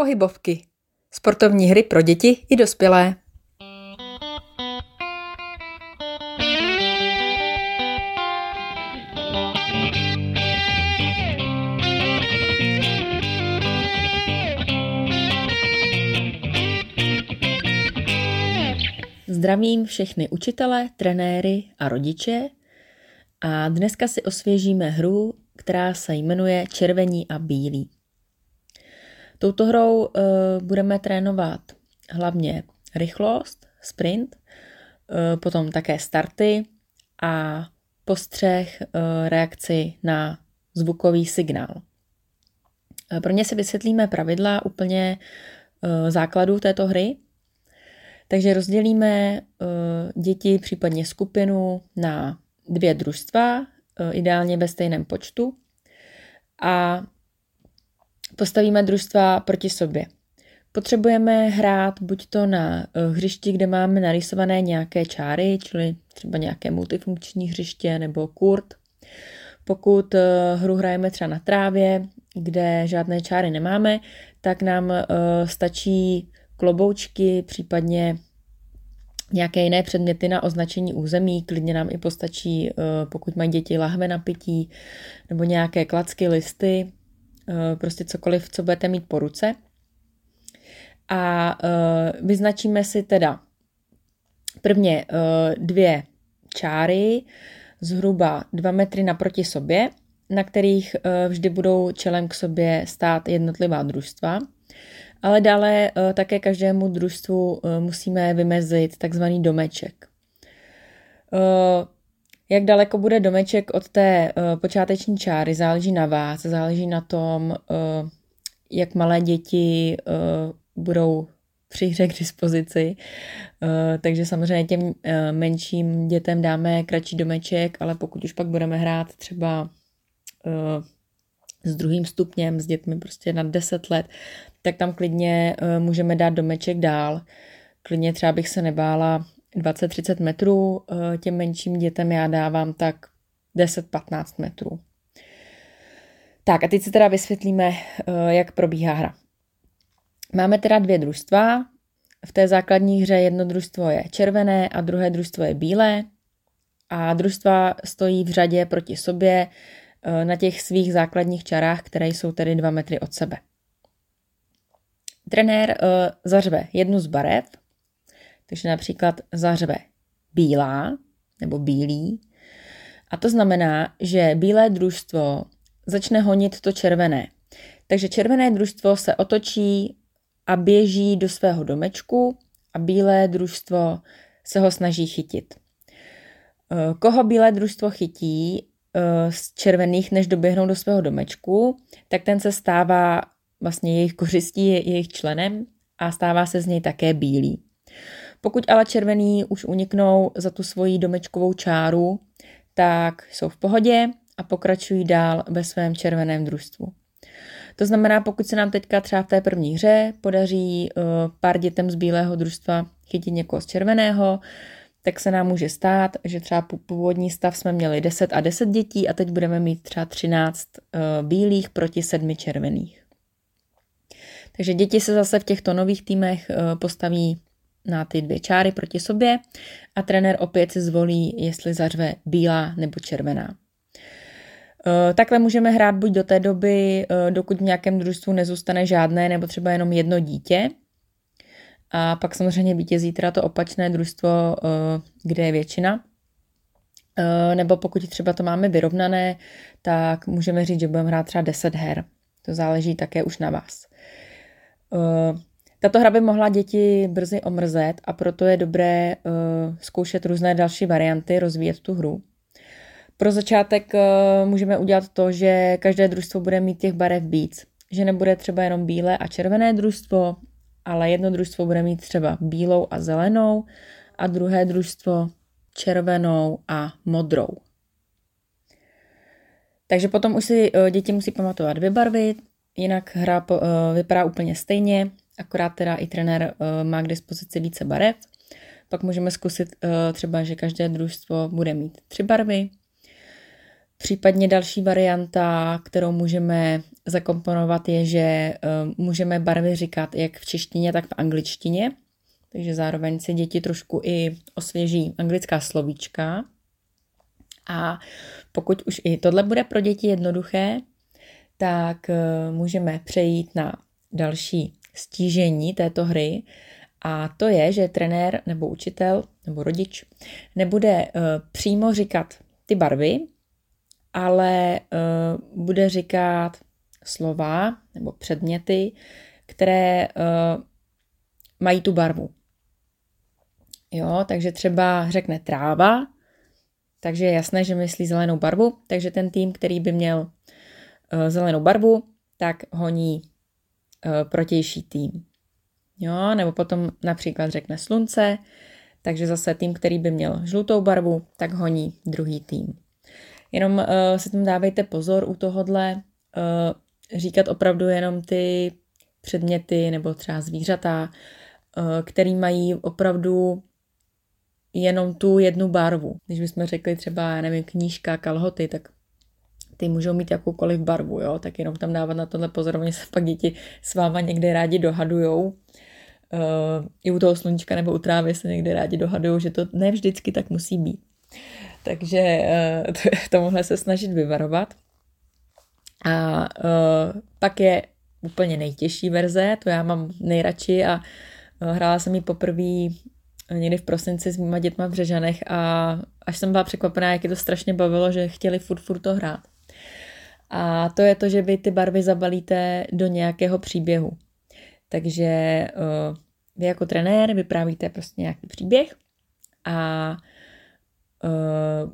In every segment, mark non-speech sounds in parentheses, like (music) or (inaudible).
Pohybovky. Sportovní hry pro děti i dospělé. Zdravím všechny učitele, trenéry a rodiče a dneska si osvěžíme hru, která se jmenuje Červení a bílí. Touto hrou uh, budeme trénovat hlavně rychlost, sprint, uh, potom také starty a postřeh uh, reakci na zvukový signál. Pro ně si vysvětlíme pravidla úplně základů této hry. Takže rozdělíme děti, případně skupinu, na dvě družstva, ideálně ve stejném počtu. A postavíme družstva proti sobě. Potřebujeme hrát buď to na eh, hřišti, kde máme narysované nějaké čáry, čili třeba nějaké multifunkční hřiště nebo kurt. Pokud eh, hru hrajeme třeba na trávě, kde žádné čáry nemáme, tak nám eh, stačí kloboučky, případně nějaké jiné předměty na označení území. Klidně nám i postačí, pokud mají děti lahve na pití, nebo nějaké klacky, listy, prostě cokoliv, co budete mít po ruce. A eh, vyznačíme si teda prvně eh, dvě čáry, zhruba dva metry naproti sobě, na kterých vždy budou čelem k sobě stát jednotlivá družstva. Ale dále také každému družstvu musíme vymezit takzvaný domeček. Jak daleko bude domeček od té uh, počáteční čáry, záleží na vás, záleží na tom, uh, jak malé děti uh, budou při hře k dispozici. Takže samozřejmě těm menším dětem dáme kratší domeček, ale pokud už pak budeme hrát třeba s druhým stupněm, s dětmi prostě na 10 let, tak tam klidně můžeme dát domeček dál. Klidně třeba bych se nebála 20-30 metrů, eh, těm menším dětem já dávám tak 10-15 metrů. Tak a teď si teda vysvětlíme, eh, jak probíhá hra. Máme teda dvě družstva. V té základní hře jedno družstvo je červené a druhé družstvo je bílé. A družstva stojí v řadě proti sobě eh, na těch svých základních čarách, které jsou tedy dva metry od sebe. Trenér zařve jednu z barev takže například zařve bílá nebo bílý. A to znamená, že bílé družstvo začne honit to červené. Takže červené družstvo se otočí a běží do svého domečku a bílé družstvo se ho snaží chytit. Eh, koho bílé družstvo chytí eh, z červených, než doběhnou do svého domečku, tak ten se stává vlastně jejich kořistí, jejich členem a stává se z něj také bílý. Pokud ale červený už uniknou za tu svoji domečkovou čáru, tak jsou v pohodě a pokračují dál ve svém červeném družstvu. To znamená, pokud se nám teďka třeba v té první hře podaří uh, pár dětem z bílého družstva chytit někoho z červeného, tak se nám může stát, že třeba původní stav jsme měli 10 a 10 dětí a teď budeme mít třeba 13 uh, eh, bílých proti 7 červených. Takže děti se zase v těchto nových týmech uh, postaví na ty dvě čáry proti sobě a trenér opět si zvolí, jestli zařve bílá nebo červená. Eh, takhle můžeme hrát buď do té doby, eh, dokud v nějakém družstvu nezůstane žádné nebo třeba jenom jedno dítě. A pak samozřejmě vítězí teda to opačné družstvo, eh, kde je většina. Nebo pokud třeba to máme vyrovnané, tak můžeme říct, že budeme hrát třeba 10 her. To záleží také už na vás. Tato hra by mohla děti brzy omrzet a proto je dobré uh, zkoušet různé další varianty, rozvíjet tu hru. Pro začátek uh, můžeme udělat to, že každé družstvo bude mít těch barev víc. Že nebude třeba jenom bílé a červené družstvo, ale jedno družstvo bude mít třeba bílou a zelenou a druhé družstvo červenou a modrou. Takže potom už si uh, děti musí pamatovat dvě barvy, jinak hra vypadá úplně stejně akorát teda i trenér uh, má k dispozici více barev. Pak můžeme zkusit uh, třeba, že každé družstvo bude mít tři barvy. Případně další varianta, kterou můžeme zakomponovat, je, že můžeme barvy říkat jak v češtině, tak v angličtině. Takže zároveň si děti trošku i osvěží anglická slovíčka. A pokud už i tohle bude pro děti jednoduché, tak eh, můžeme přejít na další stížení této hry. A to je, že trenér nebo učitel nebo rodič nebude uh, přímo říkat ty barvy, ale uh, bude říkat slova nebo předměty, které uh, mají tu barvu. Jo, takže třeba řekne tráva, takže je jasné, že myslí zelenou barvu, takže ten tým, který by měl zelenou barvu, tak honí protější tým. Jo, nebo potom například řekne slunce, takže zase tým, který by měl žlutou barvu, tak honí druhý tým. Jenom uh, si tam dávejte pozor u tohohle, uh, říkat opravdu jenom ty předměty nebo třeba zvířata, uh, který mají opravdu jenom tu jednu barvu. Když bychom řekli třeba, já nevím, knížka, kalhoty, tak ty můžou mít jakoukoliv barvu, jo, tak jenom tam dávat na tohle pozor, se pak děti s váma někde rádi dohadujou. Uh, I u toho sluníčka nebo u trávy se někde rádi dohadují, že to ne vždycky tak musí být. Takže uh, (laughs) tomuhle se snažit vyvarovat. A uh, pak je úplně nejtěžší verze, to já mám nejradši a hrála jsem ji poprvé někdy v prosinci s mýma dětma v Břežanech a až jsem byla překvapená, jak je to strašně bavilo, že chtěli furt, furt to hrát. A to je to, že vy ty barvy zabalíte do nějakého příběhu. Takže uh, vy jako trenér vyprávíte prostě nějaký příběh a uh,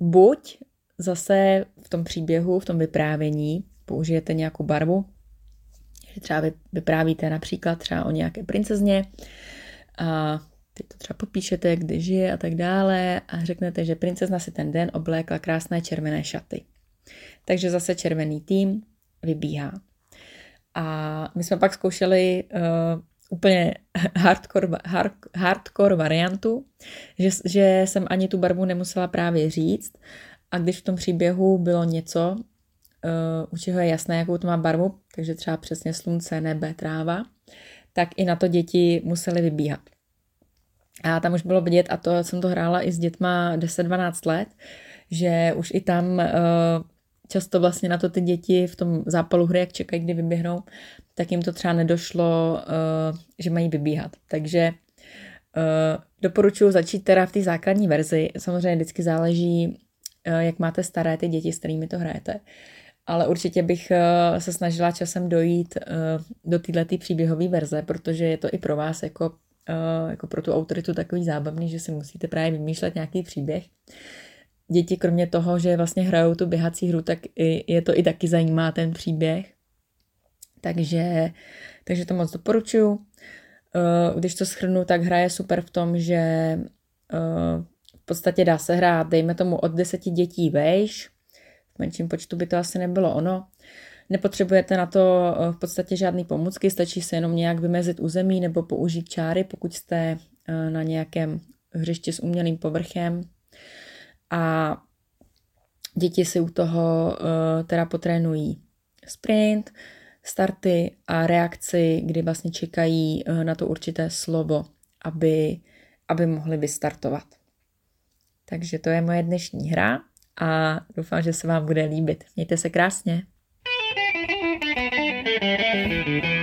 buď zase v tom příběhu, v tom vyprávění použijete nějakou barvu, že třeba vyprávíte například třeba o nějaké princezně a ty to třeba popíšete, kde žije a tak dále a řeknete, že princezna si ten den oblékla krásné červené šaty. Takže zase červený tým vybíhá. A my jsme pak zkoušeli uh, úplně (laughs) hardcore, hard, hardcore variantu, že, že jsem ani tu barvu nemusela právě říct a když v tom příběhu bylo něco, uh, u čeho je jasné, jakou to má barvu, takže třeba přesně slunce, nebe, tráva, tak i na to děti museli vybíhat. A tam už bylo vidět, a to jsem to hrála i s dětma 10-12 let, že už i tam uh, často vlastně na to ty děti v tom zápalu hry, jak čekají, kdy vyběhnou, tak jim to třeba nedošlo, uh, že mají vybíhat. Takže uh, doporučuji začít teda v té základní verzi. Samozřejmě vždycky záleží, jak máte staré ty děti, s kterými to hrajete. Ale určitě bych se snažila časem dojít do této příběhové verze, protože je to i pro vás jako jako pro tu autoritu takový zábavný, že si musíte právě vymýšlet nějaký příběh. Děti kromě toho, že vlastně hrajou tu běhací hru, tak je to i taky zajímá ten příběh. Takže, takže to moc doporučuju. Uh, když to schrnu, tak hra je super v tom, že uh, v podstatě dá se hrát, dejme tomu od deseti dětí vejš, v menším počtu by to asi nebylo ono, Nepotřebujete na to eh, v podstatě žádný pomůcky, stačí se jenom nějak vymezit území nebo použít čáry, pokud jste eh, na nějakém hřišti s umělým povrchem. A děti si u toho eh, teda potrénují sprint, starty a reakci, kdy vlastně čekají na to určité slovo, aby, aby mohli vystartovat. Takže to je moje dnešní hra a doufám, že se vám bude líbit. Mějte se krásně. Thank you.